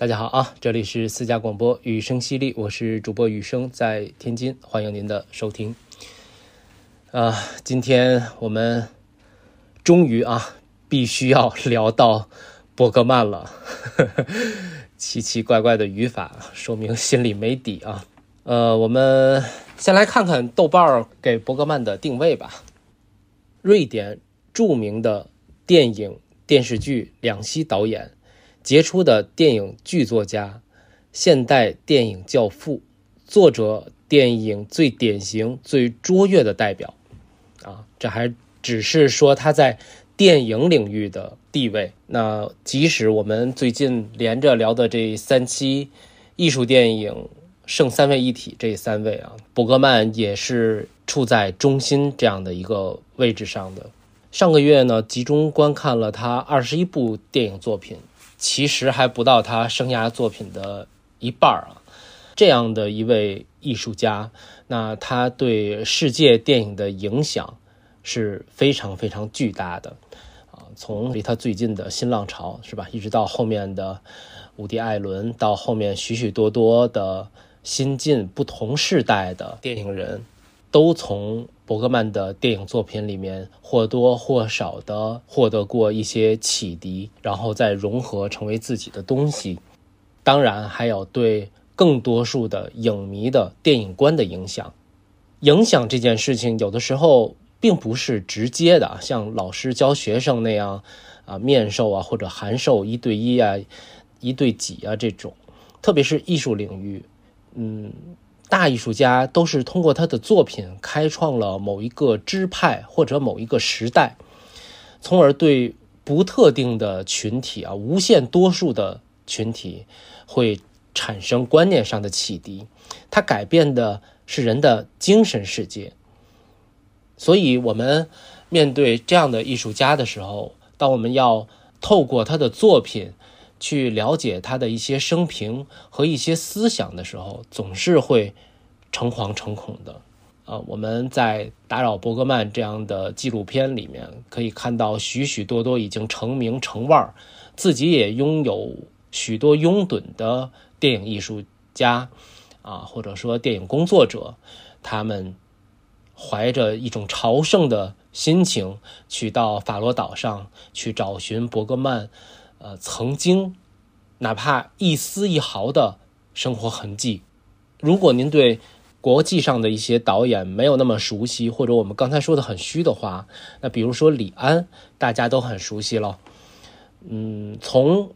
大家好啊，这里是私家广播雨声犀利，我是主播雨声，在天津，欢迎您的收听。啊，今天我们终于啊，必须要聊到伯格曼了，奇奇怪怪的语法，说明心里没底啊。呃，我们先来看看豆瓣给伯格曼的定位吧。瑞典著名的电影、电视剧两栖导演。杰出的电影剧作家，现代电影教父，作者电影最典型、最卓越的代表，啊，这还只是说他在电影领域的地位。那即使我们最近连着聊的这三期艺术电影剩三位一体，这三位啊，伯格曼也是处在中心这样的一个位置上的。上个月呢，集中观看了他二十一部电影作品。其实还不到他生涯作品的一半儿啊，这样的一位艺术家，那他对世界电影的影响是非常非常巨大的啊。从离他最近的新浪潮是吧，一直到后面的伍迪·艾伦，到后面许许多多的新晋不同世代的电影人，都从。伯格曼的电影作品里面或多或少的获得过一些启迪，然后再融合成为自己的东西。当然，还有对更多数的影迷的电影观的影响。影响这件事情，有的时候并不是直接的，像老师教学生那样啊，面授啊或者函授一对一啊、一对几啊这种。特别是艺术领域，嗯。大艺术家都是通过他的作品开创了某一个支派或者某一个时代，从而对不特定的群体啊，无限多数的群体会产生观念上的启迪。他改变的是人的精神世界。所以，我们面对这样的艺术家的时候，当我们要透过他的作品。去了解他的一些生平和一些思想的时候，总是会诚惶诚恐的。啊，我们在《打扰伯格曼》这样的纪录片里面可以看到许许多多已经成名成腕儿自己也拥有许多拥趸的电影艺术家，啊，或者说电影工作者，他们怀着一种朝圣的心情，去到法罗岛上去找寻伯格曼。呃，曾经，哪怕一丝一毫的生活痕迹。如果您对国际上的一些导演没有那么熟悉，或者我们刚才说的很虚的话，那比如说李安，大家都很熟悉了。嗯，从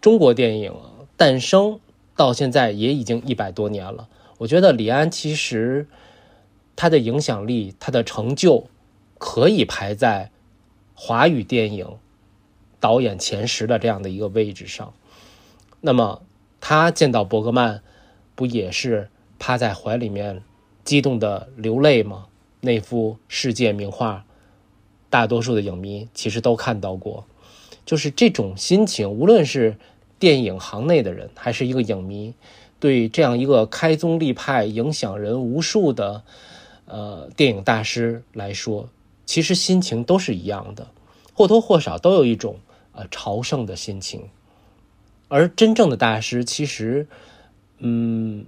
中国电影诞生到现在也已经一百多年了。我觉得李安其实他的影响力、他的成就可以排在华语电影。导演前十的这样的一个位置上，那么他见到伯格曼，不也是趴在怀里面，激动的流泪吗？那幅世界名画，大多数的影迷其实都看到过，就是这种心情，无论是电影行内的人，还是一个影迷，对这样一个开宗立派、影响人无数的呃电影大师来说，其实心情都是一样的，或多或少都有一种。呃，朝圣的心情，而真正的大师，其实，嗯，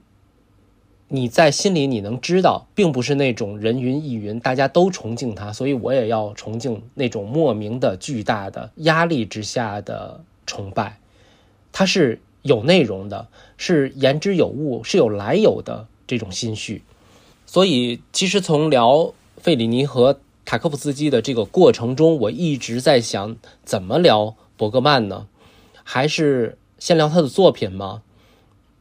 你在心里你能知道，并不是那种人云亦云，大家都崇敬他，所以我也要崇敬那种莫名的巨大的压力之下的崇拜，他是有内容的，是言之有物，是有来由的这种心绪。所以，其实从聊费里尼和。塔科夫斯基的这个过程中，我一直在想怎么聊伯格曼呢？还是先聊他的作品吗？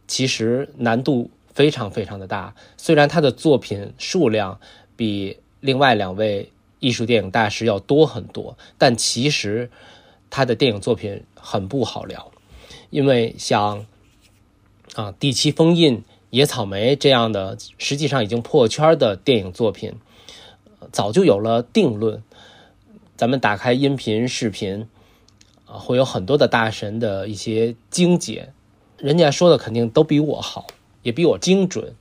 其实难度非常非常的大。虽然他的作品数量比另外两位艺术电影大师要多很多，但其实他的电影作品很不好聊，因为像啊《第七封印》《野草莓》这样的，实际上已经破圈的电影作品。早就有了定论。咱们打开音频、视频，啊，会有很多的大神的一些精简，人家说的肯定都比我好，也比我精准。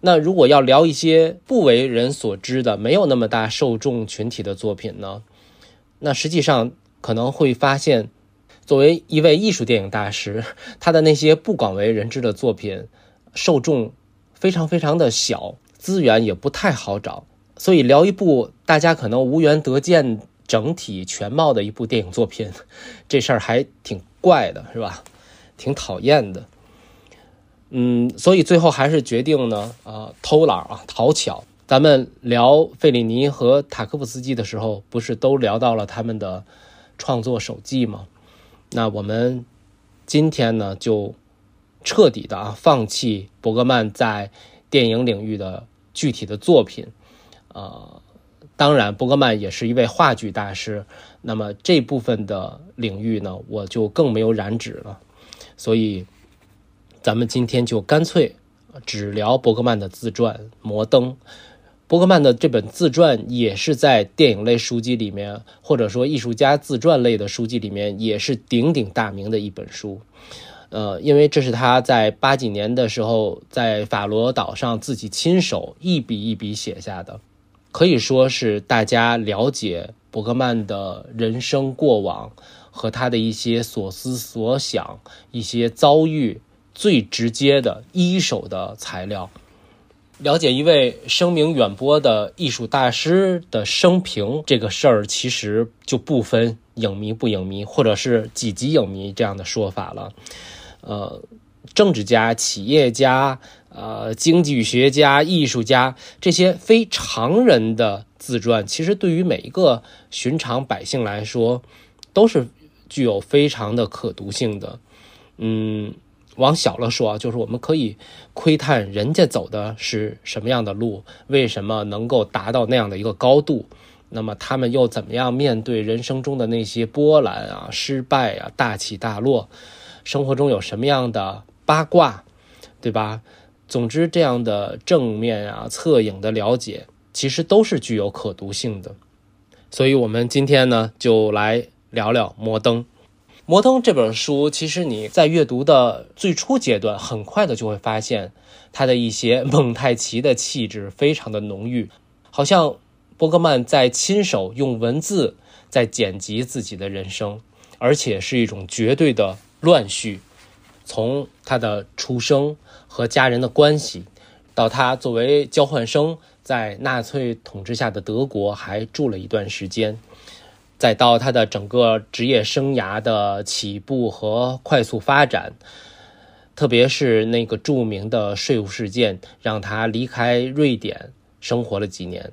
那如果要聊一些不为人所知的、没有那么大受众群体的作品呢？那实际上可能会发现，作为一位艺术电影大师，他的那些不广为人知的作品，受众非常非常的小，资源也不太好找，所以聊一部大家可能无缘得见整体全貌的一部电影作品，这事儿还挺怪的，是吧？挺讨厌的。嗯，所以最后还是决定呢，啊，偷懒啊，讨巧。咱们聊费里尼和塔科夫斯基的时候，不是都聊到了他们的创作手记吗？那我们今天呢，就彻底的啊放弃伯格曼在电影领域的具体的作品，呃，当然伯格曼也是一位话剧大师，那么这部分的领域呢，我就更没有染指了，所以咱们今天就干脆只聊伯格曼的自传《摩登》。伯格曼的这本自传也是在电影类书籍里面，或者说艺术家自传类的书籍里面，也是鼎鼎大名的一本书。呃，因为这是他在八几年的时候在法罗岛上自己亲手一笔一笔写下的，可以说是大家了解伯格曼的人生过往和他的一些所思所想、一些遭遇最直接的一手的材料。了解一位声名远播的艺术大师的生平这个事儿，其实就不分影迷不影迷，或者是几级影迷这样的说法了。呃，政治家、企业家、呃，经济学家、艺术家这些非常人的自传，其实对于每一个寻常百姓来说，都是具有非常的可读性的。嗯。往小了说，就是我们可以窥探人家走的是什么样的路，为什么能够达到那样的一个高度，那么他们又怎么样面对人生中的那些波澜啊、失败啊、大起大落，生活中有什么样的八卦，对吧？总之，这样的正面啊、侧影的了解，其实都是具有可读性的。所以，我们今天呢，就来聊聊摩登。《摩登》这本书，其实你在阅读的最初阶段，很快的就会发现，它的一些蒙太奇的气质非常的浓郁，好像伯格曼在亲手用文字在剪辑自己的人生，而且是一种绝对的乱序，从他的出生和家人的关系，到他作为交换生在纳粹统治下的德国还住了一段时间。再到他的整个职业生涯的起步和快速发展，特别是那个著名的税务事件，让他离开瑞典生活了几年，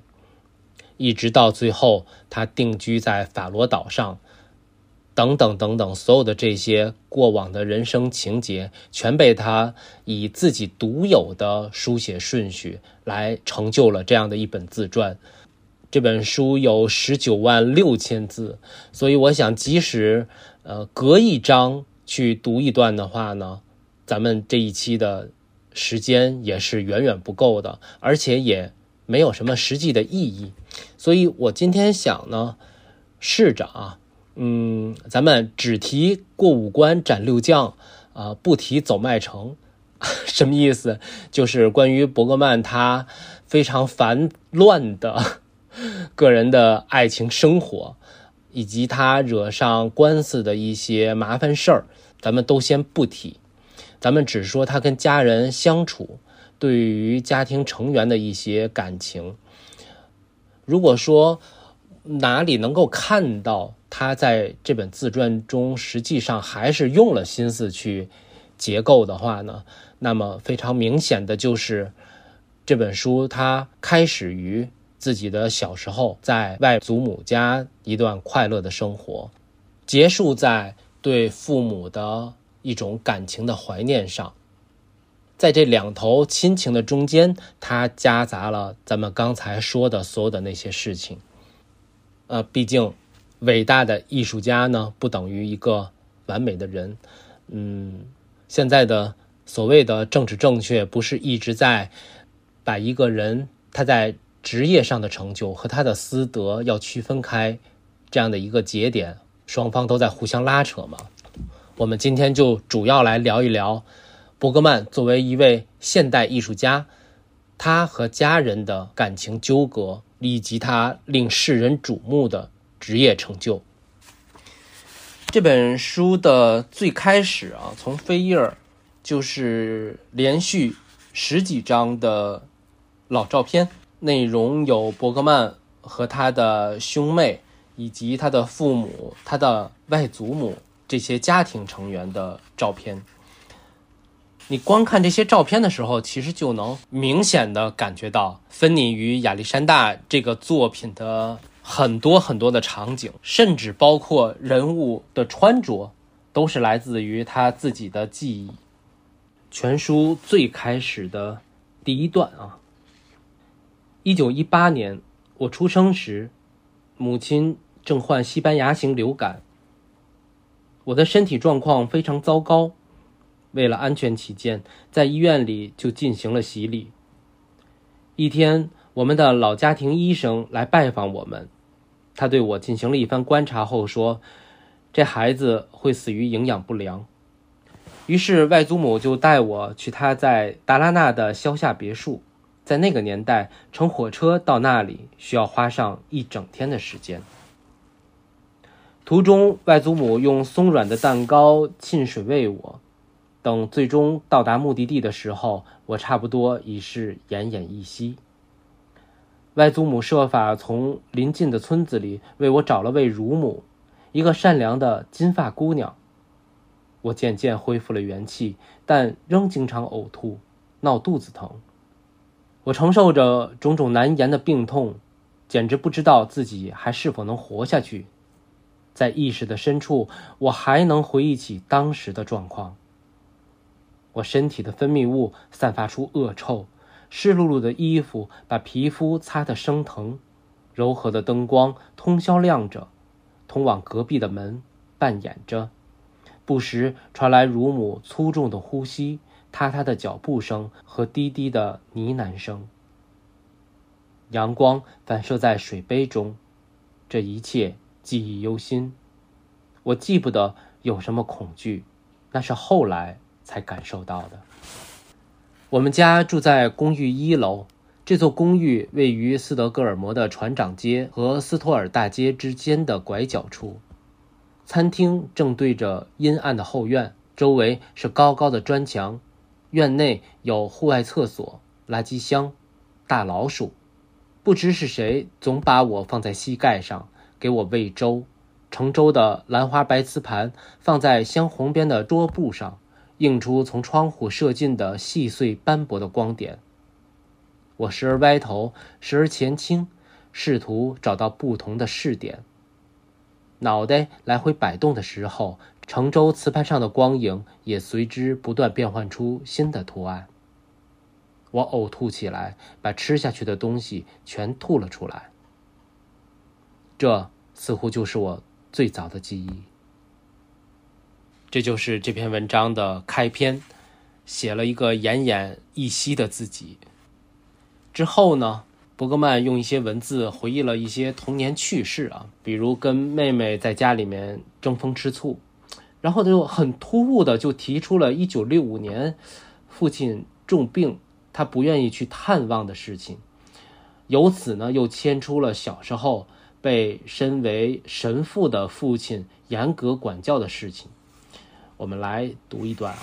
一直到最后他定居在法罗岛上，等等等等，所有的这些过往的人生情节，全被他以自己独有的书写顺序来成就了这样的一本自传。这本书有十九万六千字，所以我想，即使呃隔一章去读一段的话呢，咱们这一期的时间也是远远不够的，而且也没有什么实际的意义。所以我今天想呢，试着啊，嗯，咱们只提过五关斩六将，啊，不提走麦城，什么意思？就是关于伯格曼他非常烦乱的。个人的爱情生活，以及他惹上官司的一些麻烦事儿，咱们都先不提。咱们只说他跟家人相处，对于家庭成员的一些感情。如果说哪里能够看到他在这本自传中，实际上还是用了心思去结构的话呢，那么非常明显的就是这本书它开始于。自己的小时候在外祖母家一段快乐的生活，结束在对父母的一种感情的怀念上，在这两头亲情的中间，他夹杂了咱们刚才说的所有的那些事情。呃，毕竟伟大的艺术家呢，不等于一个完美的人。嗯，现在的所谓的政治正确，不是一直在把一个人他在。职业上的成就和他的私德要区分开，这样的一个节点，双方都在互相拉扯嘛。我们今天就主要来聊一聊伯格曼作为一位现代艺术家，他和家人的感情纠葛，以及他令世人瞩目的职业成就。这本书的最开始啊，从扉页就是连续十几张的老照片，内容有伯格曼和他的兄妹，以及他的父母、他的外祖母这些家庭成员的照片。你光看这些照片的时候，其实就能明显的感觉到芬妮与亚历山大这个作品的。很多很多的场景，甚至包括人物的穿着，都是来自于他自己的记忆。全书最开始的第一段啊，一九一八年我出生时，母亲正患西班牙型流感，我的身体状况非常糟糕，为了安全起见，在医院里就进行了洗礼。一天，我们的老家庭医生来拜访我们。他对我进行了一番观察后说：“这孩子会死于营养不良。”于是外祖母就带我去他在达拉纳的乡下别墅。在那个年代，乘火车到那里需要花上一整天的时间。途中，外祖母用松软的蛋糕浸水喂我。等最终到达目的地的时候，我差不多已是奄奄一息。外祖母设法从邻近的村子里为我找了位乳母，一个善良的金发姑娘。我渐渐恢复了元气，但仍经常呕吐、闹肚子疼。我承受着种种难言的病痛，简直不知道自己还是否能活下去。在意识的深处，我还能回忆起当时的状况。我身体的分泌物散发出恶臭。湿漉漉的衣服把皮肤擦得生疼，柔和的灯光通宵亮着，通往隔壁的门半掩着，不时传来乳母粗重的呼吸、踏踏的脚步声和低低的呢喃声。阳光反射在水杯中，这一切记忆犹新。我记不得有什么恐惧，那是后来才感受到的。我们家住在公寓一楼，这座公寓位于斯德哥尔摩的船长街和斯托尔大街之间的拐角处。餐厅正对着阴暗的后院，周围是高高的砖墙。院内有户外厕所、垃圾箱、大老鼠。不知是谁总把我放在膝盖上，给我喂粥。盛粥的兰花白瓷盘放在镶红边的桌布上。映出从窗户射进的细碎斑驳的光点。我时而歪头，时而前倾，试图找到不同的视点。脑袋来回摆动的时候，盛粥瓷盘上的光影也随之不断变换出新的图案。我呕吐起来，把吃下去的东西全吐了出来。这似乎就是我最早的记忆。这就是这篇文章的开篇，写了一个奄奄一息的自己。之后呢，伯格曼用一些文字回忆了一些童年趣事啊，比如跟妹妹在家里面争风吃醋，然后就很突兀的就提出了1965年父亲重病，他不愿意去探望的事情，由此呢又牵出了小时候被身为神父的父亲严格管教的事情。我们来读一段啊，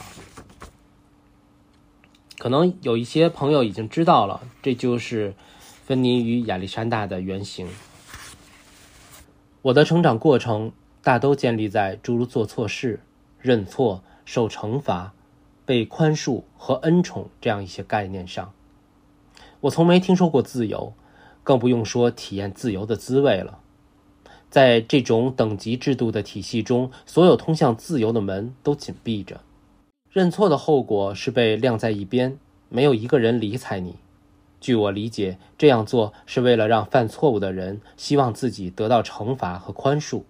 可能有一些朋友已经知道了，这就是芬妮与亚历山大的原型。我的成长过程大都建立在诸如做错事、认错、受惩罚、被宽恕和恩宠这样一些概念上。我从没听说过自由，更不用说体验自由的滋味了。在这种等级制度的体系中，所有通向自由的门都紧闭着。认错的后果是被晾在一边，没有一个人理睬你。据我理解，这样做是为了让犯错误的人希望自己得到惩罚和宽恕。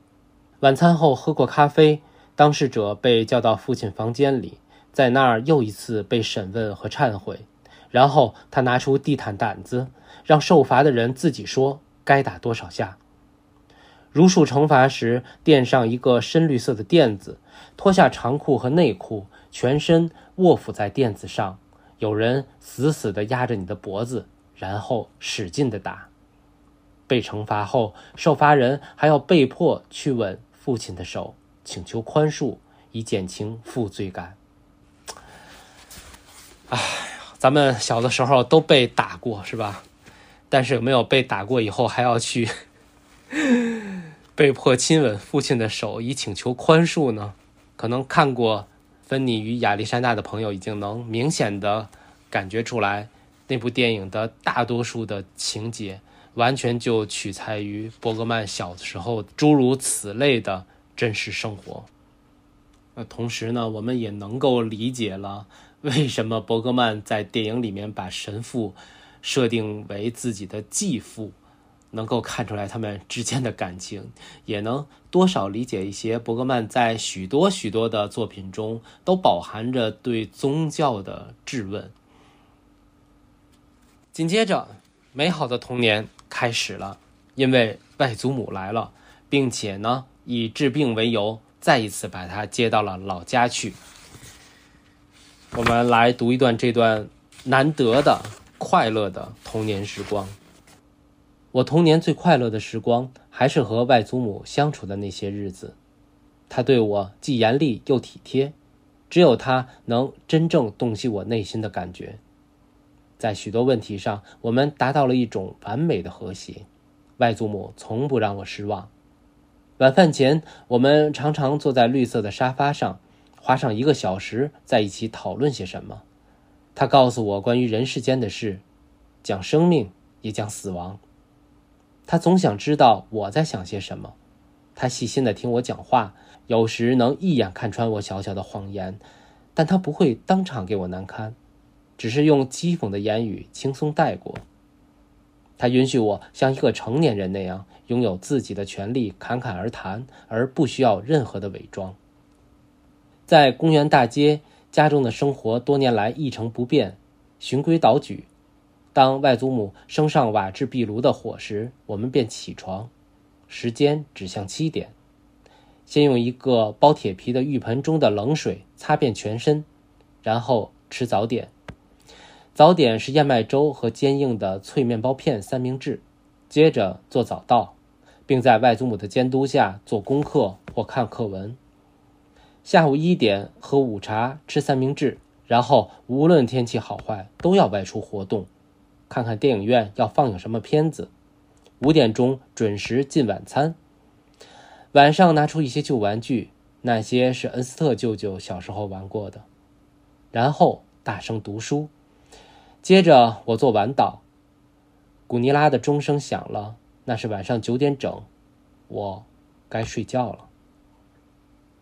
晚餐后喝过咖啡，当事者被叫到父亲房间里，在那儿又一次被审问和忏悔。然后他拿出地毯掸子，让受罚的人自己说该打多少下。如数惩罚时，垫上一个深绿色的垫子，脱下长裤和内裤，全身卧伏在垫子上。有人死死地压着你的脖子，然后使劲地打。被惩罚后，受罚人还要被迫去吻父亲的手，请求宽恕，以减轻负罪感。哎，咱们小的时候都被打过，是吧？但是有没有被打过以后还要去被迫亲吻父亲的手，以请求宽恕呢？可能看过《芬妮与亚历山大》的朋友已经能明显的感觉出来，那部电影的大多数的情节完全就取材于伯格曼小时候诸如此类的真实生活。那同时呢，我们也能够理解了。为什么伯格曼在电影里面把神父设定为自己的继父？能够看出来他们之间的感情，也能多少理解一些伯格曼在许多许多的作品中都饱含着对宗教的质问。紧接着，美好的童年开始了，因为外祖母来了，并且呢，以治病为由，再一次把他接到了老家去。我们来读一段这段难得的快乐的童年时光。我童年最快乐的时光，还是和外祖母相处的那些日子。她对我既严厉又体贴，只有她能真正洞悉我内心的感觉。在许多问题上，我们达到了一种完美的和谐。外祖母从不让我失望。晚饭前，我们常常坐在绿色的沙发上。花上一个小时在一起讨论些什么？他告诉我关于人世间的事，讲生命也讲死亡。他总想知道我在想些什么。他细心的听我讲话，有时能一眼看穿我小小的谎言，但他不会当场给我难堪，只是用讥讽的言语轻松带过。他允许我像一个成年人那样拥有自己的权利，侃侃而谈，而不需要任何的伪装。在公园大街，家中的生活多年来一成不变，循规蹈矩。当外祖母升上瓦制壁炉的火时，我们便起床，时间指向七点。先用一个包铁皮的浴盆中的冷水擦遍全身，然后吃早点。早点是燕麦粥和坚硬的脆面包片三明治。接着做早稻，并在外祖母的监督下做功课或看课文。下午一点喝午茶，吃三明治，然后无论天气好坏，都要外出活动，看看电影院要放映什么片子。五点钟准时进晚餐。晚上拿出一些旧玩具，那些是恩斯特舅舅小时候玩过的，然后大声读书。接着我做晚祷，古尼拉的钟声响了，那是晚上九点整，我该睡觉了。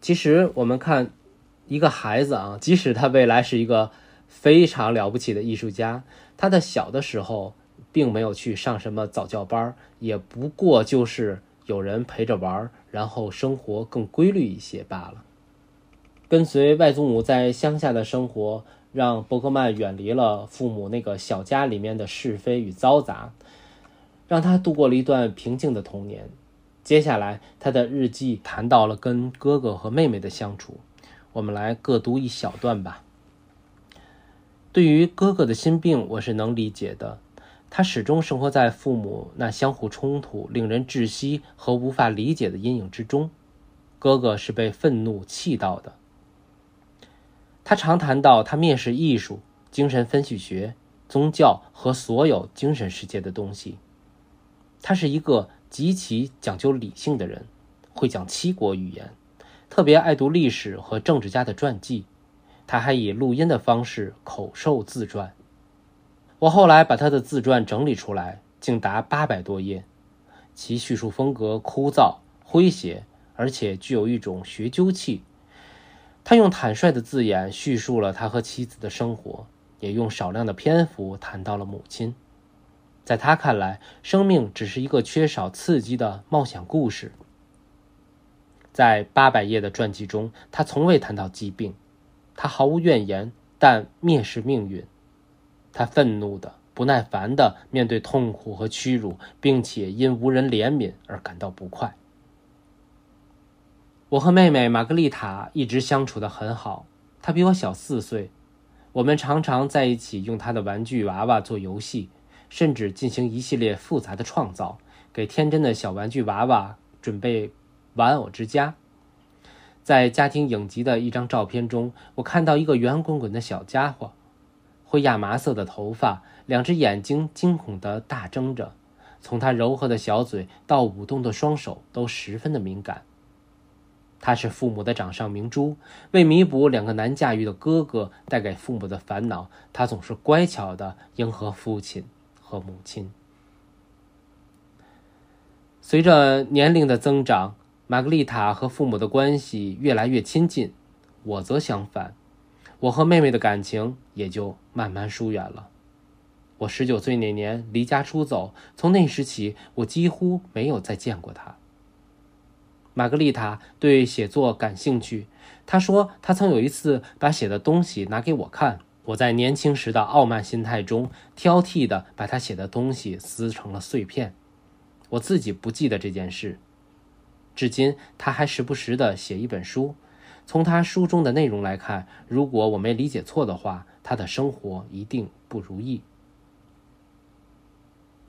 其实我们看一个孩子啊，即使他未来是一个非常了不起的艺术家，他的小的时候并没有去上什么早教班，也不过就是有人陪着玩，然后生活更规律一些罢了。跟随外祖母在乡下的生活，让伯格曼远离了父母那个小家里面的是非与嘈杂，让他度过了一段平静的童年。接下来，他的日记谈到了跟哥哥和妹妹的相处，我们来各读一小段吧。对于哥哥的心病，我是能理解的。他始终生活在父母那相互冲突、令人窒息和无法理解的阴影之中。哥哥是被愤怒气到的。他常谈到他蔑视艺术、精神分析学、宗教和所有精神世界的东西。他是一个。极其讲究理性的人，会讲七国语言，特别爱读历史和政治家的传记。他还以录音的方式口授自传。我后来把他的自传整理出来，竟达八百多页。其叙述风格枯燥诙谐，而且具有一种学究气。他用坦率的字眼叙述了他和妻子的生活，也用少量的篇幅谈到了母亲。在他看来，生命只是一个缺少刺激的冒险故事。在八百页的传记中，他从未谈到疾病，他毫无怨言，但蔑视命运。他愤怒的、不耐烦的面对痛苦和屈辱，并且因无人怜悯而感到不快。我和妹妹玛格丽塔一直相处的很好，她比我小四岁，我们常常在一起用她的玩具娃娃做游戏。甚至进行一系列复杂的创造，给天真的小玩具娃娃准备玩偶之家。在家庭影集的一张照片中，我看到一个圆滚滚的小家伙，灰亚麻色的头发，两只眼睛惊恐地大睁着，从他柔和的小嘴到舞动的双手都十分的敏感。他是父母的掌上明珠，为弥补两个难驾驭的哥哥带给父母的烦恼，他总是乖巧地迎合父亲和母亲。随着年龄的增长。玛格丽塔和父母的关系越来越亲近，我则相反，我和妹妹的感情也就慢慢疏远了。我十九岁那年离家出走，从那时起，我几乎没有再见过她。玛格丽塔对写作感兴趣，她说她曾有一次把写的东西拿给我看，我在年轻时的傲慢心态中，挑剔的把她写的东西撕成了碎片。我自己不记得这件事。至今，他还时不时地写一本书。从他书中的内容来看，如果我没理解错的话，他的生活一定不如意。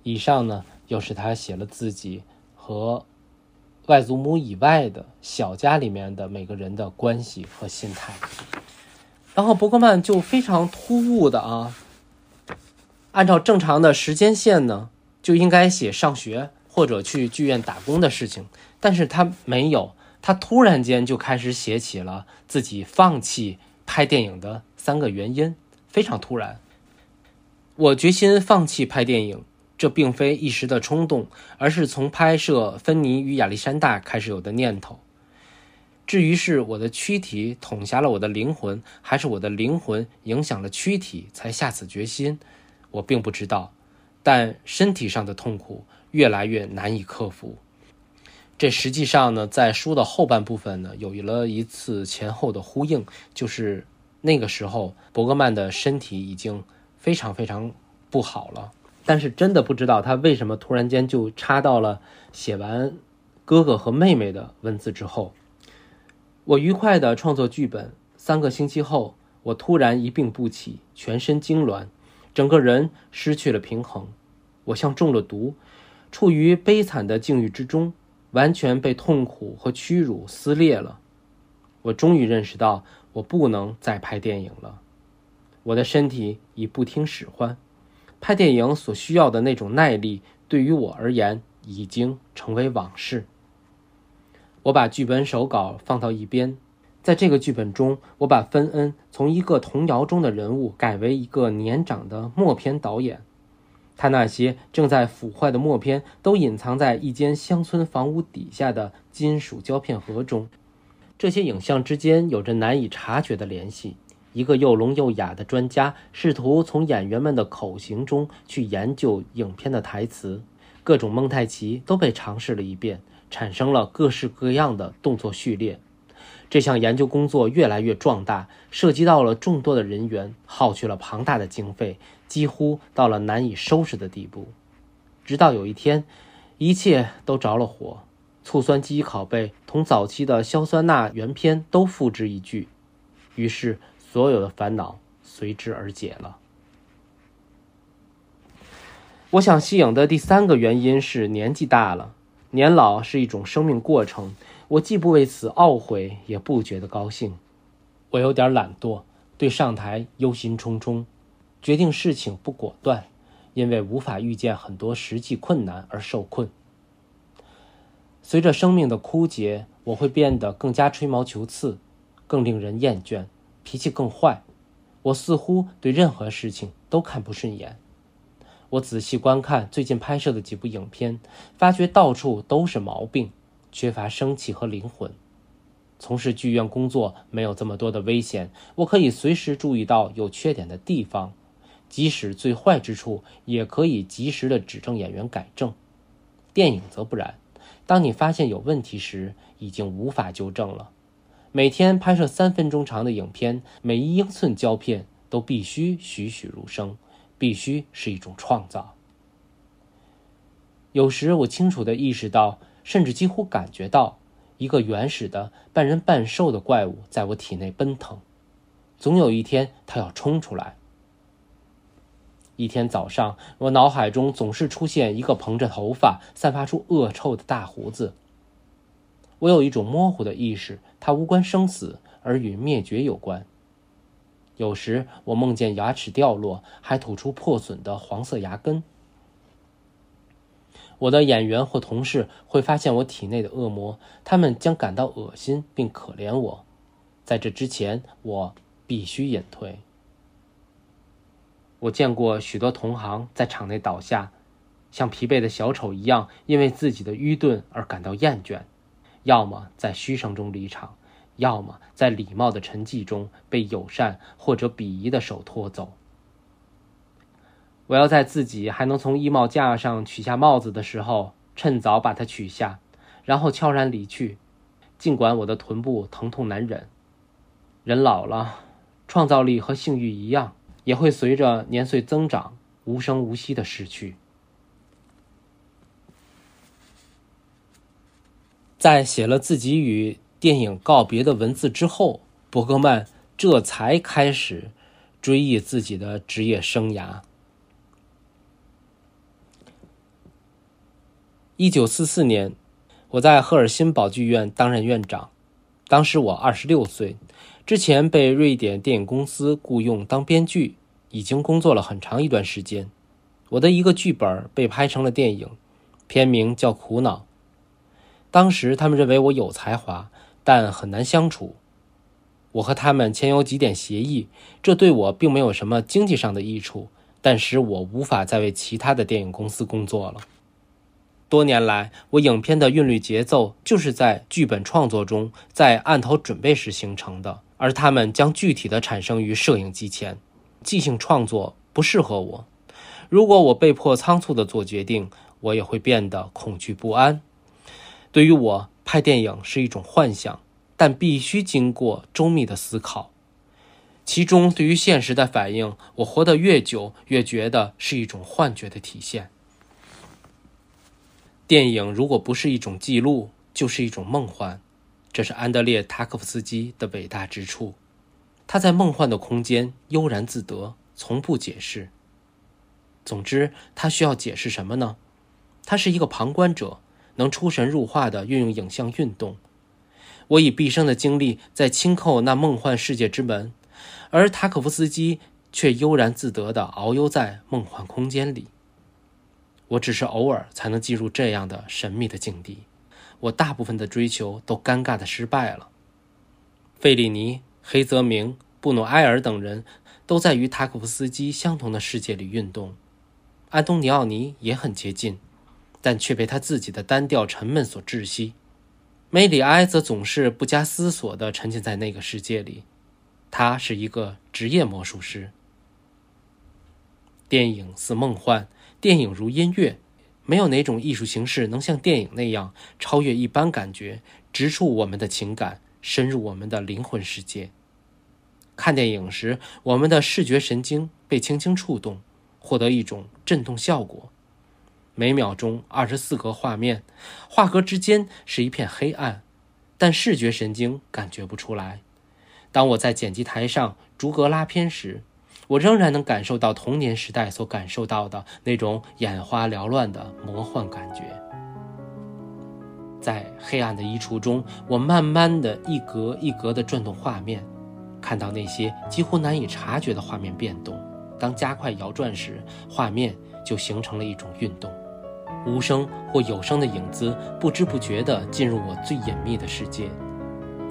以上呢，又是他写了自己和外祖母以外的小家里面的每个人的关系和心态。然后伯格曼就非常突兀的啊，按照正常的时间线呢，就应该写上学或者去剧院打工的事情。但是他没有，他突然间就开始写起了自己放弃拍电影的三个原因，非常突然。我决心放弃拍电影，这并非一时的冲动，而是从拍摄《芬妮与亚历山大》开始有的念头。至于是我的躯体捅瞎了我的灵魂，还是我的灵魂影响了躯体才下此决心，我并不知道。但身体上的痛苦越来越难以克服。这实际上呢，在书的后半部分呢，有了一次前后的呼应，就是那个时候伯格曼的身体已经非常非常不好了，但是真的不知道他为什么突然间就插到了写完哥哥和妹妹的文字之后。我愉快的创作剧本，三个星期后，我突然一病不起，全身痉挛，整个人失去了平衡，我像中了毒，处于悲惨的境遇之中。完全被痛苦和屈辱撕裂了，我终于认识到我不能再拍电影了。我的身体已不听使唤，拍电影所需要的那种耐力对于我而言已经成为往事。我把剧本手稿放到一边，在这个剧本中，我把芬恩从一个童谣中的人物改为一个年长的默片导演。他那些正在腐坏的默片都隐藏在一间乡村房屋底下的金属胶片盒中，这些影像之间有着难以察觉的联系。一个又聋又哑的专家试图从演员们的口型中去研究影片的台词，各种蒙太奇都被尝试了一遍，产生了各式各样的动作序列。这项研究工作越来越壮大，涉及到了众多的人员，耗去了庞大的经费。几乎到了难以收拾的地步，直到有一天，一切都着了火。醋酸基拷贝同早期的硝酸钠原片都付之一炬，于是所有的烦恼随之而解了。我想息影的第三个原因是年纪大了，年老是一种生命过程。我既不为此懊悔，也不觉得高兴。我有点懒惰，对上台忧心忡忡。决定事情不果断，因为无法预见很多实际困难而受困。随着生命的枯竭，我会变得更加吹毛求疵，更令人厌倦，脾气更坏。我似乎对任何事情都看不顺眼。我仔细观看最近拍摄的几部影片，发觉到处都是毛病，缺乏生气和灵魂。从事剧院工作没有这么多的危险，我可以随时注意到有缺点的地方。即使最坏之处，也可以及时的指正演员改正。电影则不然，当你发现有问题时，已经无法纠正了。每天拍摄三分钟长的影片，每一英寸胶片都必须栩栩如生，必须是一种创造。有时我清楚地意识到，甚至几乎感觉到，一个原始的半人半兽的怪物在我体内奔腾。总有一天，它要冲出来。一天早上，我脑海中总是出现一个蓬着头发、散发出恶臭的大胡子。我有一种模糊的意识，它无关生死，而与灭绝有关。有时我梦见牙齿掉落，还吐出破损的黄色牙根。我的演员或同事会发现我体内的恶魔，他们将感到恶心并可怜我。在这之前，我必须隐退。我见过许多同行在场内倒下，像疲惫的小丑一样，因为自己的愚钝而感到厌倦，要么在嘘声中离场，要么在礼貌的沉寂中被友善或者鄙夷的手拖走。我要在自己还能从衣帽架上取下帽子的时候，趁早把它取下，然后悄然离去，尽管我的臀部疼痛难忍。人老了，创造力和性欲一样，也会随着年岁增长无声无息的逝去。在写了自己与电影告别的文字之后，伯格曼这才开始追忆自己的职业生涯。一九四四年，我在赫尔辛堡剧院担任院长，当时我二十六岁，之前被瑞典电影公司雇佣当编剧，已经工作了很长一段时间。我的一个剧本被拍成了电影，片名叫《苦恼》。当时他们认为我有才华，但很难相处。我和他们签有几点协议，这对我并没有什么经济上的益处，但使我无法再为其他的电影公司工作了。多年来，我影片的韵律节奏就是在剧本创作中，在案头准备时形成的，而他们将具体的产生于摄影机前。即兴创作不适合我。如果我被迫仓促地做决定，我也会变得恐惧不安。对于我，拍电影是一种幻想，但必须经过周密的思考。其中，对于现实的反应，我活得越久，越觉得是一种幻觉的体现。电影如果不是一种记录，就是一种梦幻，这是安德烈·塔可夫斯基的伟大之处。他在梦幻的空间悠然自得，从不解释。总之，他需要解释什么呢？他是一个旁观者，能出神入化地运用影像运动。我以毕生的精力在轻叩那梦幻世界之门，而塔可夫斯基却悠然自得地遨游在梦幻空间里。我只是偶尔才能进入这样的神秘的境地，我大部分的追求都尴尬的失败了。费里尼、黑泽明、布努埃尔等人都在与塔可夫斯基相同的世界里运动，安东尼奥尼也很接近，但却被他自己的单调沉闷所窒息。梅里埃则总是不加思索地沉浸在那个世界里，他是一个职业魔术师。电影似梦幻。电影如音乐，没有哪种艺术形式能像电影那样超越一般感觉，直触我们的情感，深入我们的灵魂世界。看电影时，我们的视觉神经被轻轻触动，获得一种震动效果。每秒钟二十四格画面，画格之间是一片黑暗，但视觉神经感觉不出来。当我在剪辑台上逐格拉片时，我仍然能感受到童年时代所感受到的那种眼花缭乱的魔幻感觉。在黑暗的衣橱中，我慢慢的一格一格的转动画面，看到那些几乎难以察觉的画面变动。当加快摇转时，画面就形成了一种运动，无声或有声的影子不知不觉地进入我最隐秘的世界。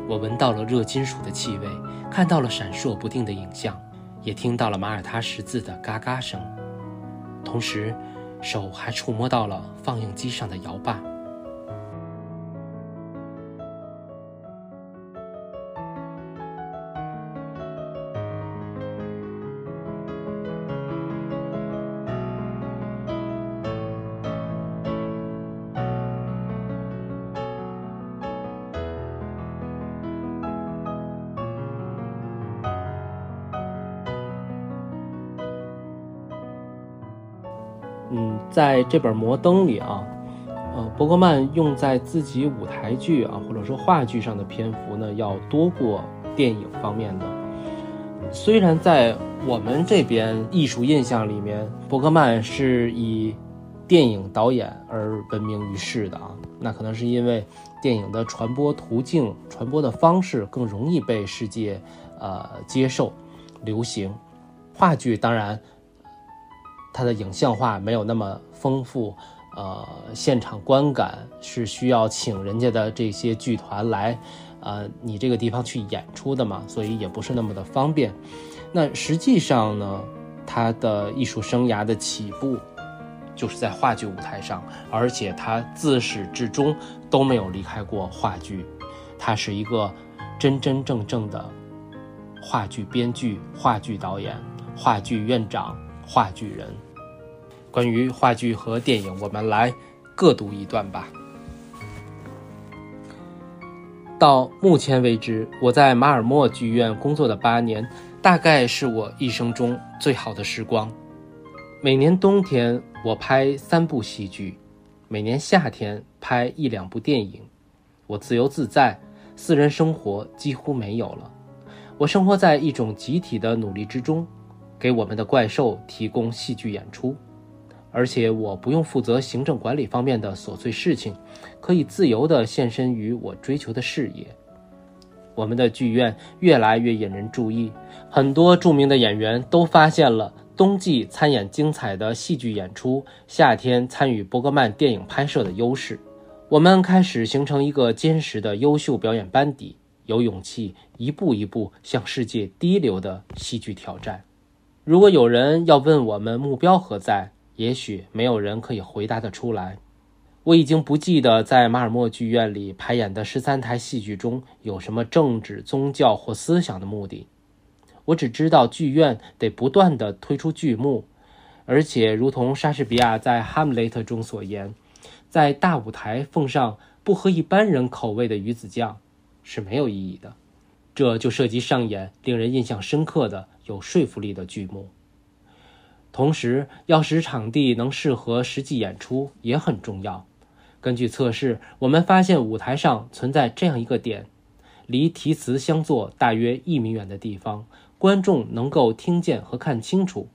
我闻到了热金属的气味，看到了闪烁不定的影像。也听到了马耳他十字的嘎嘎声，同时，手还触摸到了放映机上的摇把。在这本《摩登》里啊，呃，伯格曼用在自己舞台剧啊或者说话剧上的篇幅呢，要多过电影方面的。虽然在我们这边艺术印象里面，伯格曼是以电影导演而闻名于世的啊，那可能是因为电影的传播途径、传播的方式更容易被世界呃接受、流行。话剧当然，它的影像化没有那么丰富，呃，现场观感是需要请人家的这些剧团来，呃，你这个地方去演出的嘛，所以也不是那么的方便。那实际上呢，他的艺术生涯的起步就是在话剧舞台上，而且他自始至终都没有离开过话剧，他是一个真真正正的话剧编剧、话剧导演。话剧院长，话剧人。关于话剧和电影，我们来各读一段吧。到目前为止，我在马尔默剧院工作的八年，大概是我一生中最好的时光。每年冬天，我拍三部戏剧；每年夏天，拍一两部电影。我自由自在，私人生活几乎没有了。我生活在一种集体的努力之中。给我们的怪兽提供戏剧演出，而且我不用负责行政管理方面的琐碎事情，可以自由地献身于我追求的事业。我们的剧院越来越引人注意，很多著名的演员都发现了冬季参演精彩的戏剧演出，夏天参与伯格曼电影拍摄的优势。我们开始形成一个坚实的优秀表演班底，有勇气一步一步向世界第一流的戏剧挑战。如果有人要问我们目标何在，也许没有人可以回答得出来。我已经不记得在马尔默剧院里排演的十三台戏剧中有什么政治、宗教或思想的目的。我只知道剧院得不断地推出剧目，而且如同莎士比亚在《哈姆雷特》中所言，在大舞台奉上不合一般人口味的鱼子酱是没有意义的。这就涉及上演令人印象深刻的。有说服力的剧目，同时要使场地能适合实际演出也很重要。根据测试，我们发现舞台上存在这样一个点：离题词相坐大约一米远的地方，观众能够听见和看清楚。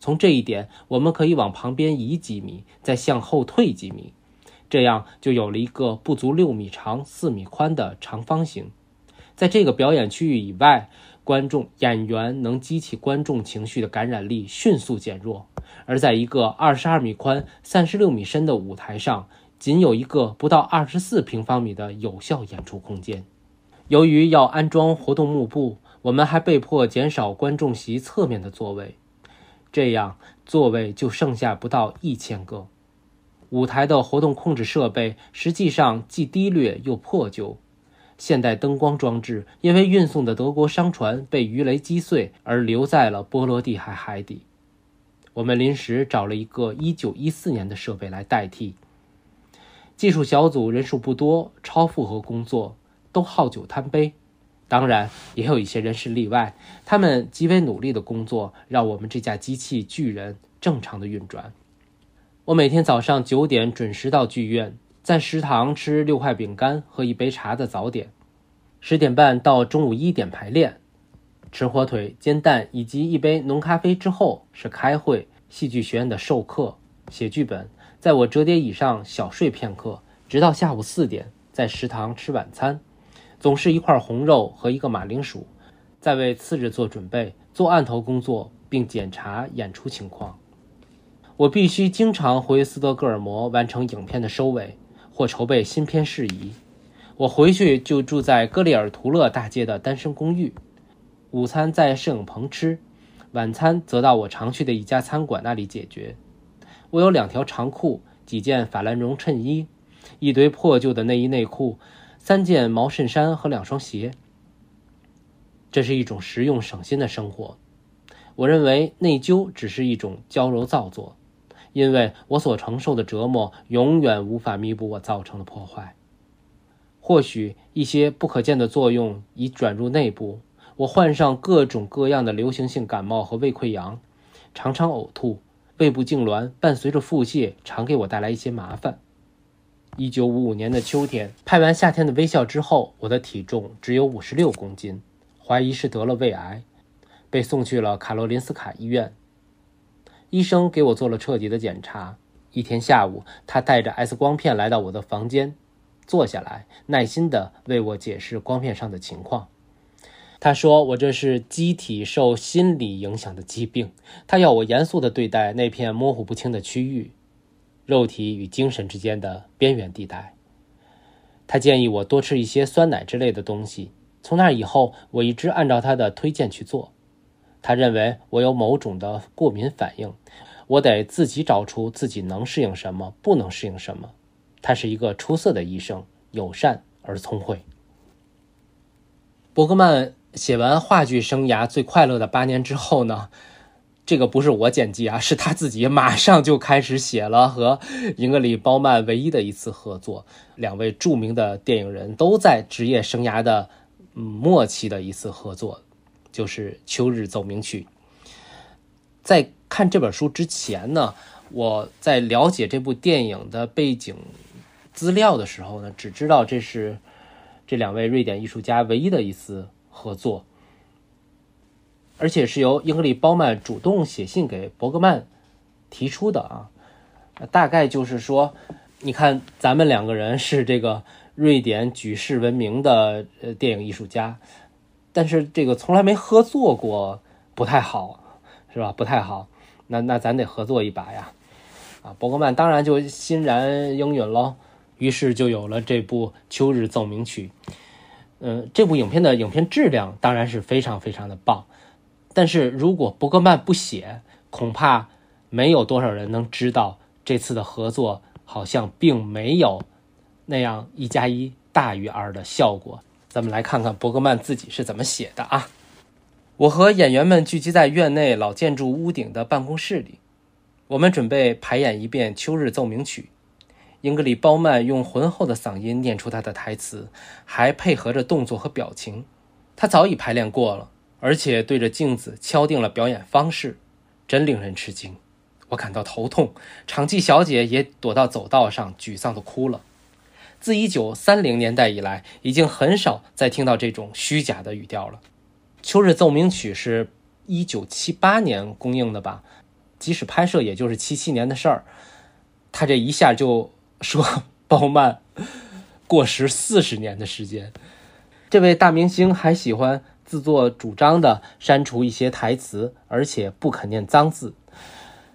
从这一点，我们可以往旁边移几米，再向后退几米，这样就有了一个不足六米长、四米宽的长方形。在这个表演区域以外。观众演员能激起观众情绪的感染力迅速减弱，而在一个二十二米宽、三十六米深的舞台上，仅有一个不到二十四平方米的有效演出空间。由于要安装活动幕布，我们还被迫减少观众席侧面的座位，这样座位就剩下不到一千个。舞台的活动控制设备实际上既低劣又破旧。现代灯光装置因为运送的德国商船被鱼雷击碎而留在了波罗的海海底。我们临时找了一个1914年的设备来代替。技术小组人数不多，超负荷工作，都好酒贪杯。当然，也有一些人是例外，他们极为努力的工作，让我们这架机器巨人正常的运转。我每天早上九点准时到剧院。在食堂吃六块饼干和一杯茶的早点，十点半到中午一点排练，吃火腿、煎蛋以及一杯浓咖啡之后是开会、戏剧学院的授课、写剧本，在我折叠椅上小睡片刻，直到下午四点在食堂吃晚餐，总是一块红肉和一个马铃薯，再为次日做准备、做案头工作并检查演出情况。我必须经常回斯德哥尔摩完成影片的收尾。或筹备新片事宜，我回去就住在戈利尔图勒大街的单身公寓。午餐在摄影棚吃，晚餐则到我常去的一家餐馆那里解决。我有两条长裤，几件法兰绒衬衣，一堆破旧的内衣内裤，三件毛衬衫和两双鞋。这是一种实用省心的生活。我认为内疚只是一种娇柔造作。因为我所承受的折磨永远无法弥补我造成的破坏。或许一些不可见的作用已转入内部，我患上各种各样的流行性感冒和胃溃疡，常常呕吐，胃部痉挛伴随着腹泻，常给我带来一些麻烦。一九五五年的秋天，拍完《夏天的微笑》之后，我的体重只有五十六公斤，怀疑是得了胃癌，被送去了卡罗林斯卡医院。医生给我做了彻底的检查，一天下午，他带着 X 光片来到我的房间，坐下来，耐心地为我解释光片上的情况。他说：“我这是机体受心理影响的疾病。”他要我严肃地对待那片模糊不清的区域，肉体与精神之间的边缘地带。他建议我多吃一些酸奶之类的东西。从那以后，我一直按照他的推荐去做。他认为我有某种的过敏反应，我得自己找出自己能适应什么，不能适应什么。他是一个出色的医生，友善而聪慧。伯格曼。写完话剧生涯最快乐的八年之后呢，这个不是我剪辑啊，是他自己马上就开始写了和英格里褒曼唯一的一次合作。两位著名的电影人都在职业生涯的末期的一次合作，就是《秋日奏鸣曲》。在看这本书之前呢，我在了解这部电影的背景资料的时候呢，只知道这是这两位瑞典艺术家唯一的一次。合作，而且是由英格丽·褒曼主动写信给伯格曼提出的啊，大概就是说，你看咱们两个人是这个瑞典举世闻名的呃电影艺术家，但是这个从来没合作过，不太好，是吧？不太好，那那咱得合作一把呀，啊，伯格曼当然就欣然应允喽，于是就有了这部《秋日奏鸣曲》。嗯，这部影片的影片质量当然是非常非常的棒，但是如果伯格曼不写，恐怕没有多少人能知道这次的合作好像并没有那样一加一大于二的效果。咱们来看看伯格曼自己是怎么写的啊！我和演员们聚集在院内老建筑屋顶的办公室里，我们准备排演一遍《秋日奏鸣曲》。英格里·褒曼用浑厚的嗓音念出他的台词，还配合着动作和表情。他早已排练过了，而且对着镜子敲定了表演方式，真令人吃惊。我感到头痛，场记小姐也躲到走道上，沮丧地哭了。自1930年代以来，已经很少再听到这种虚假的语调了。《秋日奏鸣曲》是一九七八年公映的吧？即使拍摄，也就是七七年的事儿。他这一下就。说鲍曼过时四十年的时间，这位大明星还喜欢自作主张的删除一些台词，而且不肯念脏字。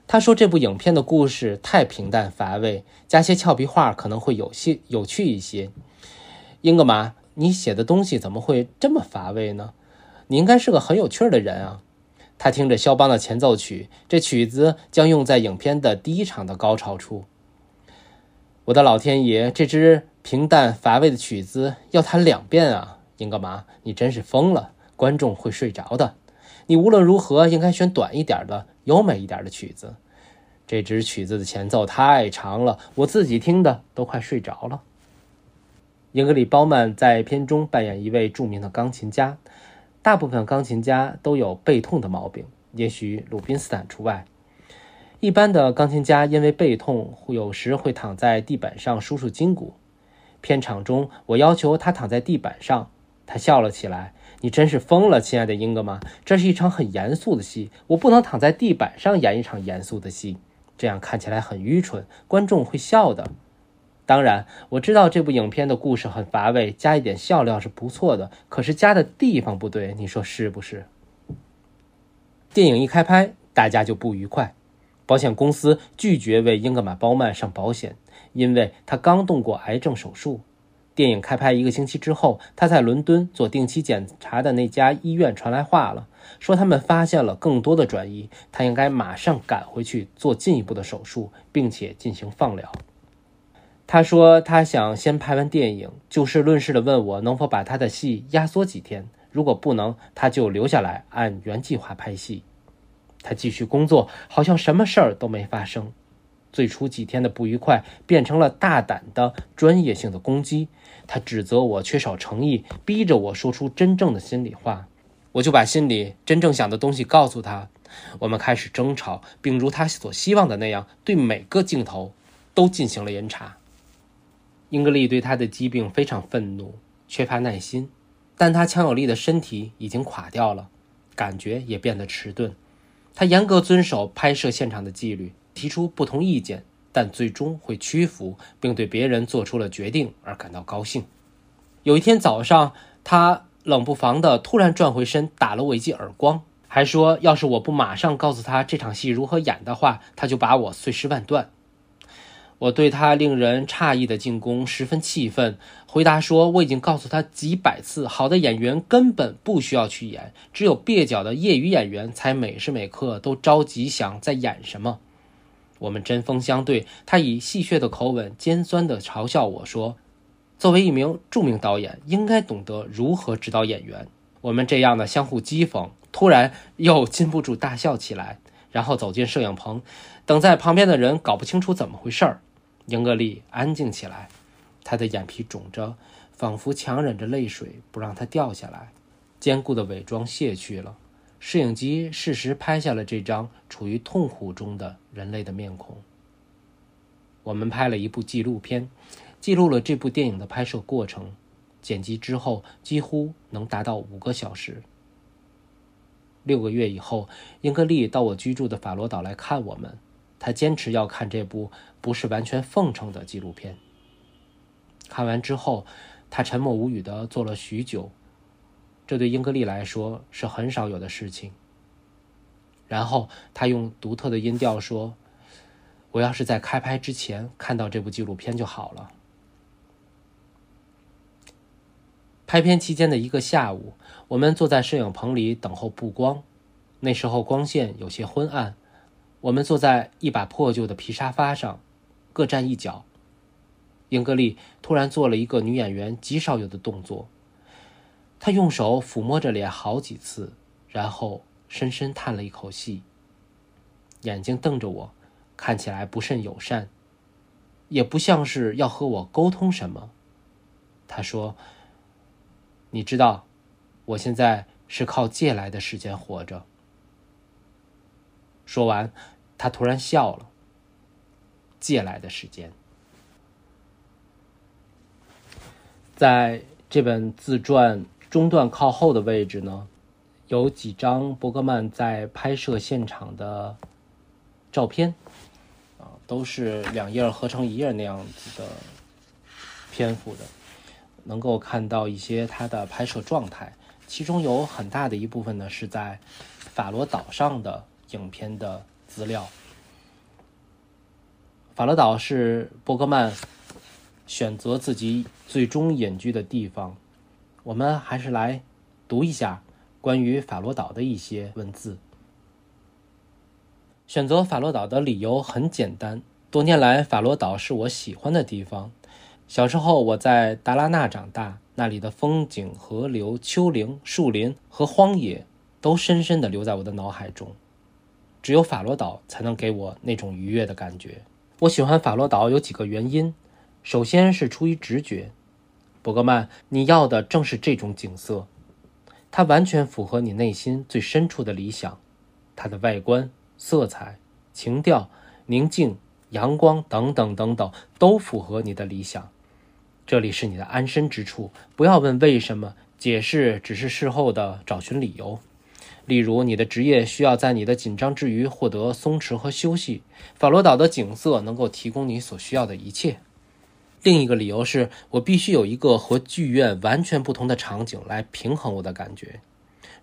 他说这部影片的故事太平淡乏味，加些俏皮话可能会有些有趣一些。英格玛，你写的东西怎么会这么乏味呢？你应该是个很有趣的人啊。他听着肖邦的前奏曲，这曲子将用在影片的第一场的高潮处。我的老天爷，这支平淡乏味的曲子要弹两遍啊！英格玛，你真是疯了！观众会睡着的。你无论如何应该选短一点的、优美一点的曲子。这支曲子的前奏太长了，我自己听的都快睡着了。英格里·褒曼在片中扮演一位著名的钢琴家，大部分钢琴家都有背痛的毛病，也许鲁宾斯坦除外。一般的钢琴家因为背痛，有时会躺在地板上舒舒筋骨。片场中，我要求他躺在地板上，他笑了起来。你真是疯了，亲爱的英格玛！这是一场很严肃的戏，我不能躺在地板上演一场严肃的戏，这样看起来很愚蠢，观众会笑的。当然，我知道这部影片的故事很乏味，加一点笑料是不错的，可是加的地方不对，你说是不是？电影一开拍，大家就不愉快。保险公司拒绝为英格玛·褒曼上保险，因为他刚动过癌症手术。电影开拍一个星期之后，他在伦敦做定期检查的那家医院传来话了，说他们发现了更多的转移，他应该马上赶回去做进一步的手术，并且进行放疗。他说他想先拍完电影，就事论事地问我能否把他的戏压缩几天，如果不能，他就留下来按原计划拍戏。他继续工作，好像什么事儿都没发生。最初几天的不愉快变成了大胆的专业性的攻击。他指责我缺少诚意，逼着我说出真正的心里话。我就把心里真正想的东西告诉他。我们开始争吵，并如他所希望的那样，对每个镜头都进行了严查。英格丽对他的疾病非常愤怒，缺乏耐心，但他强有力的身体已经垮掉了，感觉也变得迟钝。他严格遵守拍摄现场的纪律，提出不同意见，但最终会屈服，并对别人做出了决定而感到高兴。有一天早上，他冷不防地突然转回身，打了我一记耳光，还说：“要是我不马上告诉他这场戏如何演的话，他就把我碎尸万段。”我对他令人诧异的进攻十分气愤，回答说：“我已经告诉他几百次，好的演员根本不需要去演，只有蹩脚的业余演员才每时每刻都着急想在演什么。”我们针锋相对，他以戏谑的口吻尖酸地嘲笑我说：“作为一名著名导演，应该懂得如何指导演员。”我们这样的相互讥讽，突然又禁不住大笑起来，然后走进摄影棚，等在旁边的人搞不清楚怎么回事儿。英格丽安静起来，她的眼皮肿着，仿佛强忍着泪水不让它掉下来。坚固的伪装卸去了，摄影机适时拍下了这张处于痛苦中的人类的面孔。我们拍了一部纪录片，记录了这部电影的拍摄过程。剪辑之后几乎能达到五个小时。六个月以后，英格丽到我居住的法罗岛来看我们。他坚持要看这部不是完全奉承的纪录片。看完之后，他沉默无语地坐了许久，这对英格丽来说是很少有的事情。然后他用独特的音调说：“我要是在开拍之前看到这部纪录片就好了。”拍片期间的一个下午，我们坐在摄影棚里等候布光，那时候光线有些昏暗。我们坐在一把破旧的皮沙发上，各站一角。英格丽突然做了一个女演员极少有的动作，他用手抚摸着脸好几次，然后深深叹了一口气，眼睛瞪着我，看起来不甚友善，也不像是要和我沟通什么。他说：“你知道，我现在是靠借来的时间活着。”说完。他突然笑了。借来的时间，在这本自传中段靠后的位置呢，有几张伯格曼在拍摄现场的照片，啊，都是两页合成一页那样子的篇幅的，能够看到一些他的拍摄状态。其中有很大的一部分呢是在法罗岛上的影片的资料。法罗岛是伯格曼选择自己最终隐居的地方。我们还是来读一下关于法罗岛的一些文字。选择法罗岛的理由很简单：多年来，法罗岛是我喜欢的地方。小时候我在达拉纳长大，那里的风景、河流、丘陵、树林和荒野都深深地留在我的脑海中。只有法罗岛才能给我那种愉悦的感觉。我喜欢法罗岛有几个原因，首先是出于直觉，伯格曼，你要的正是这种景色，它完全符合你内心最深处的理想，它的外观、色彩、情调、宁静、阳光等等等等都符合你的理想，这里是你的安身之处，不要问为什么，解释只是事后的找寻理由。例如，你的职业需要在你的紧张之余获得松弛和休息，法罗岛的景色能够提供你所需要的一切。另一个理由是我必须有一个和剧院完全不同的场景来平衡我的感觉。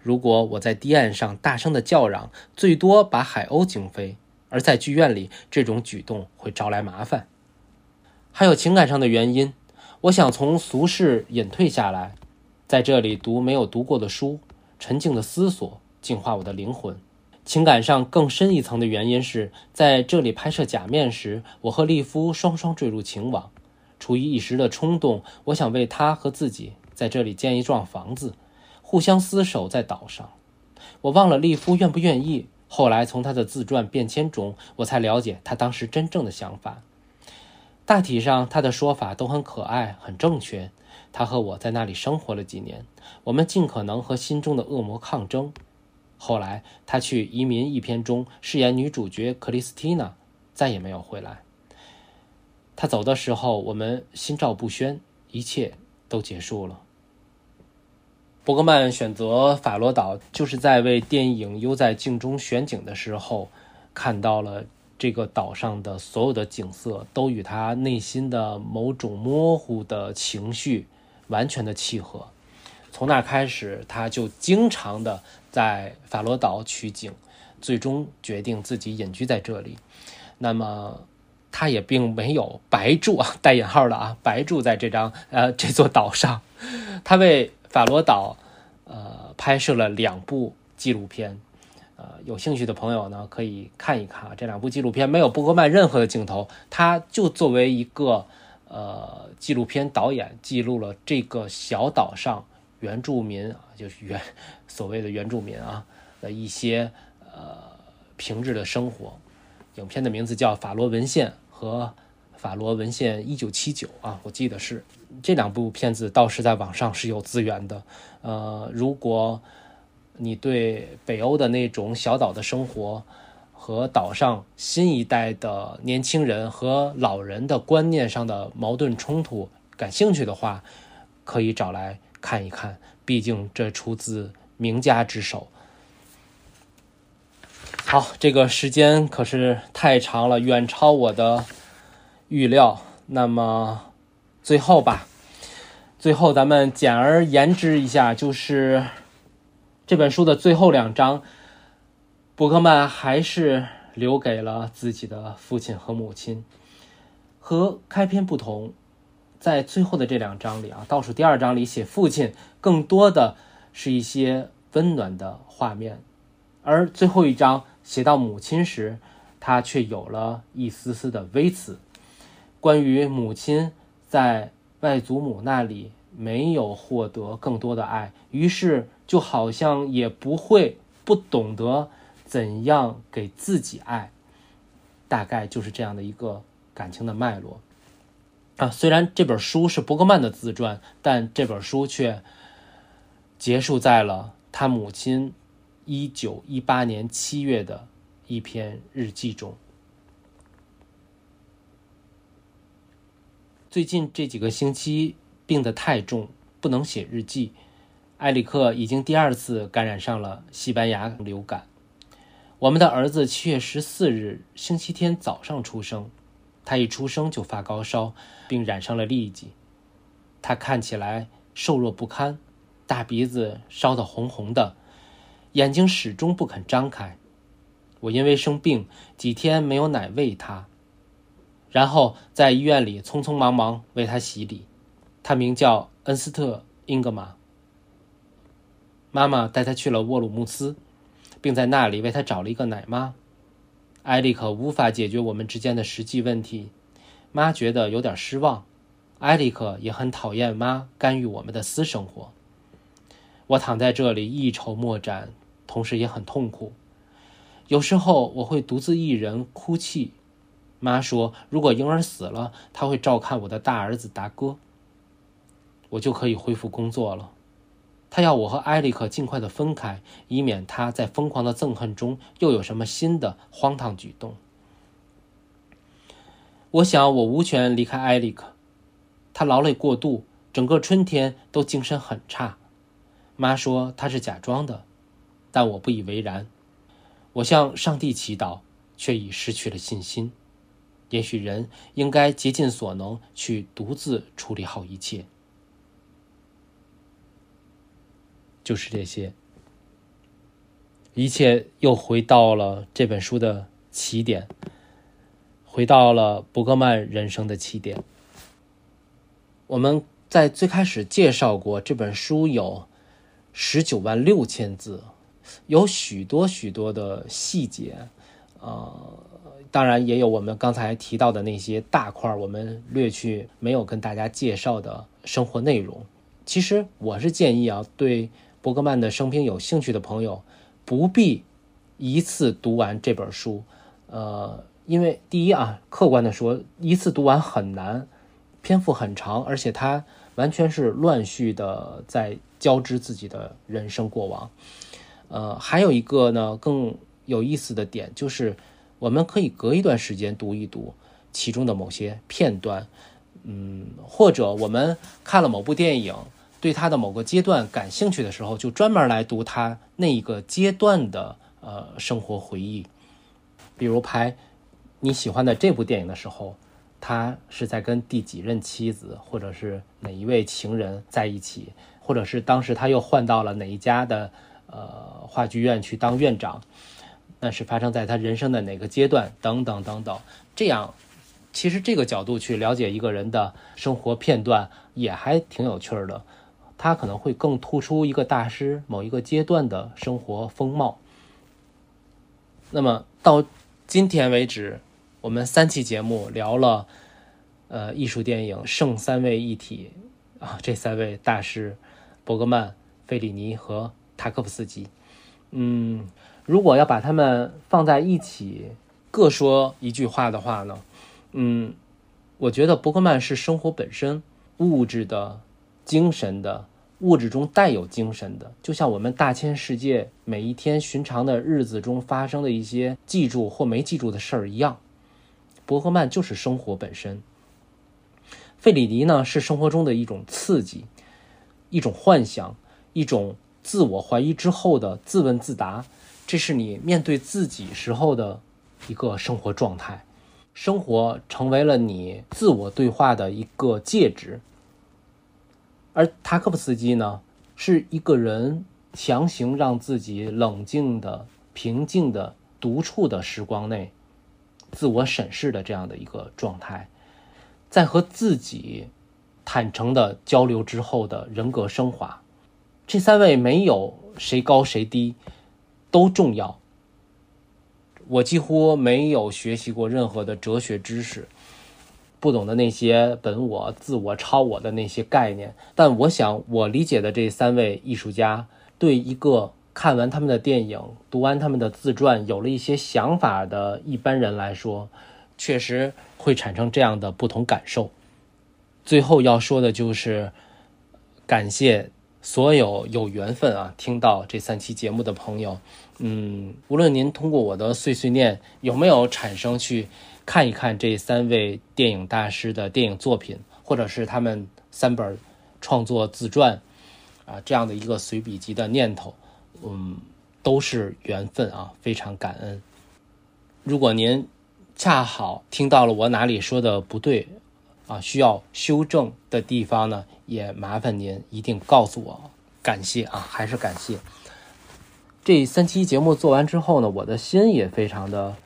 如果我在堤岸上大声的叫嚷，最多把海鸥惊飞；而在剧院里，这种举动会招来麻烦。还有情感上的原因，我想从俗世隐退下来，在这里读没有读过的书，沉静的思索。净化我的灵魂。情感上更深一层的原因是在这里拍摄《假面》时，我和利夫双双坠入情网。出于一时的冲动，我想为他和自己在这里建一幢房子，互相厮守在岛上。我忘了利夫愿不愿意。后来从他的自传变迁中，我才了解他当时真正的想法。大体上，他的说法都很可爱，很正确。他和我在那里生活了几年，我们尽可能和心中的恶魔抗争。后来，他去《移民》一篇中饰演女主角克里斯蒂娜，再也没有回来。他走的时候，我们心照不宣，一切都结束了。伯格曼选择法罗岛，就是在为电影《悠在镜中选景》的时候，看到了这个岛上的所有的景色都与他内心的某种模糊的情绪完全的契合。从那开始，他就经常的在法罗岛取景，最终决定自己隐居在这里。那么，他也并没有白住啊，带引号的啊，白住在这张呃 这座岛上。他为法罗岛呃拍摄了两部纪录片。呃，有兴趣的朋友呢，可以看一看啊。这两部纪录片没有布格曼任何的镜头，他就作为一个呃纪录片导演，记录了这个小岛上原住民啊，就是原所谓的原住民啊的一些呃平日的生活。影片的名字叫《法罗文献》和《法罗文献一九七九》啊，我记得是这两部片子，倒是在网上是有资源的。呃，如果你对北欧的那种小岛的生活，和岛上新一代的年轻人和老人的观念上的矛盾冲突感兴趣的话，可以找来看一看。毕竟这出自名家之手。好，这个时间可是太长了，远超我的预料。那么最后吧，最后咱们简而言之一下，就是。这本书的最后两章，伯克曼还是留给了自己的父亲和母亲。和开篇不同，在最后的这两章里啊，倒数第二章里写父亲，更多的是一些温暖的画面；而最后一章写到母亲时，他却有了一丝丝的微词，关于母亲在外祖母那里。没有获得更多的爱，于是就好像也不会不懂得怎样给自己爱，大概就是这样的一个感情的脉络啊。虽然这本书是伯格曼的自传，但这本书却结束在了他母亲一九一八年七月的一篇日记中。最近这几个星期。病得太重，不能写日记。埃里克已经第二次感染上了西班牙流感。我们的儿子七月十四日星期天早上出生，他一出生就发高烧，并染上了痢疾。他看起来瘦弱不堪，大鼻子烧得红红的，眼睛始终不肯张开。我因为生病，几天没有奶喂他，然后在医院里匆匆忙忙为他洗礼。他名叫恩斯特·英格玛。妈妈带他去了沃鲁姆斯，并在那里为他找了一个奶妈。埃里克无法解决我们之间的实际问题，妈觉得有点失望。埃里克也很讨厌妈干预我们的私生活。我躺在这里一筹莫展，同时也很痛苦。有时候我会独自一人哭泣。妈说，如果婴儿死了，她会照看我的大儿子达哥。我就可以恢复工作了。他要我和埃里克尽快的分开，以免他在疯狂的憎恨中又有什么新的荒唐举动。我想我无权离开埃里克，他劳累过度，整个春天都精神很差。妈说他是假装的，但我不以为然。我向上帝祈祷，却已失去了信心。也许人应该竭尽所能去独自处理好一切。就是这些，一切又回到了这本书的起点，回到了伯格曼人生的起点。我们在最开始介绍过，这本书有十九万六千字，有许多许多的细节，呃，当然也有我们刚才提到的那些大块我们略去没有跟大家介绍的生活内容。其实我是建议啊，对。伯格曼的生平有兴趣的朋友，不必一次读完这本书，呃，因为第一啊，客观的说，一次读完很难，篇幅很长，而且他完全是乱序的在交织自己的人生过往。呃，还有一个呢更有意思的点就是，我们可以隔一段时间读一读其中的某些片段，嗯，或者我们看了某部电影。对他的某个阶段感兴趣的时候，就专门来读他那一个阶段的呃生活回忆，比如拍《你喜欢的这部电影的时候，他是在跟第几任妻子或者是哪一位情人在一起，或者是当时他又换到了哪一家的呃话剧院去当院长，那是发生在他人生的哪个阶段等等等等。这样，其实这个角度去了解一个人的生活片段也还挺有趣的，他可能会更突出一个大师某一个阶段的生活风貌。那么到今天为止，我们三期节目聊了，呃，艺术电影圣三位一体啊，这三位大师，伯格曼、费里尼和塔可夫斯基。嗯，如果要把他们放在一起，各说一句话的话呢，嗯，我觉得伯格曼是生活本身，物质的、精神的。物质中带有精神的，就像我们大千世界每一天寻常的日子中发生的一些记住或没记住的事儿一样。伯格曼就是生活本身。费里尼呢，是生活中的一种刺激，一种幻想，一种自我怀疑之后的自问自答。这是你面对自己时候的一个生活状态。生活成为了你自我对话的一个介质。而塔可夫斯基呢，是一个人强行让自己冷静的、平静的、独处的时光内，自我审视的这样的一个状态，在和自己坦诚的交流之后的人格升华。这三位没有谁高谁低，都重要。我几乎没有学习过任何的哲学知识。不懂的那些本我、自我、超我的那些概念，但我想我理解的这三位艺术家，对一个看完他们的电影、读完他们的自传、有了一些想法的一般人来说，确实会产生这样的不同感受。最后要说的就是，感谢所有有缘分啊听到这三期节目的朋友。嗯，无论您通过我的碎碎念有没有产生去。看一看这三位电影大师的电影作品，或者是他们三本创作自传，啊，这样的一个随笔集的念头，嗯，都是缘分啊，非常感恩。如果您恰好听到了我哪里说的不对，啊，需要修正的地方呢，也麻烦您一定告诉我，感谢啊，还是感谢。这三期节目做完之后呢，我的心也非常的。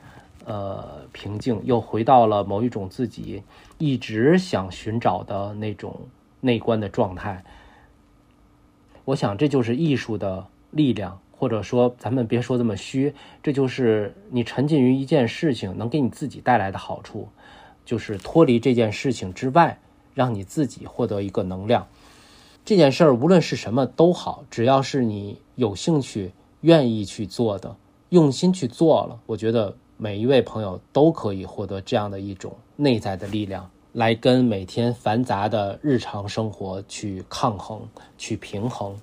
呃，平静又回到了某一种自己一直想寻找的那种内观的状态。我想这就是艺术的力量，或者说咱们别说这么虚，这就是你沉浸于一件事情能给你自己带来的好处，就是脱离这件事情之外，让你自己获得一个能量。这件事儿无论是什么都好，只要是你有兴趣、愿意去做的，用心去做了，我觉得。每一位朋友都可以获得这样的一种内在的力量，来跟每天繁杂的日常生活去抗衡、去平衡。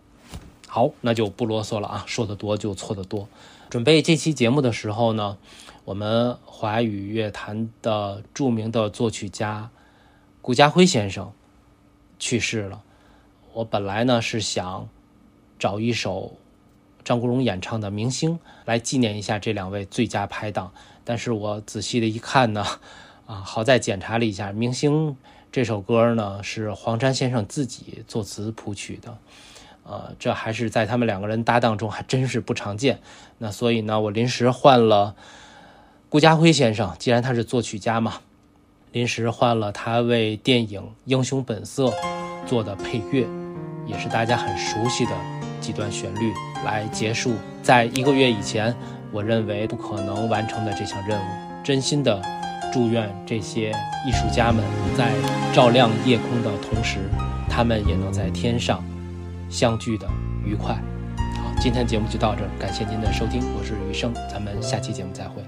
好，那就不啰嗦了啊，说的多就错的多。准备这期节目的时候呢，我们华语乐坛的著名的作曲家顾家辉先生去世了。我本来呢是想找一首。张国荣演唱的《明星》来纪念一下这两位最佳拍档，但是我仔细的一看呢，啊，好在检查了一下，《明星》这首歌呢是黄沾先生自己作词谱曲的，呃，这还是在他们两个人搭档中还真是不常见。那所以呢，我临时换了顾家辉先生，既然他是作曲家嘛，临时换了他为电影《英雄本色》做的配乐，也是大家很熟悉的。几段旋律来结束，在一个月以前，我认为不可能完成的这项任务。真心的祝愿这些艺术家们在照亮夜空的同时，他们也能在天上相聚的愉快。好，今天节目就到这儿，感谢您的收听，我是余生，咱们下期节目再会。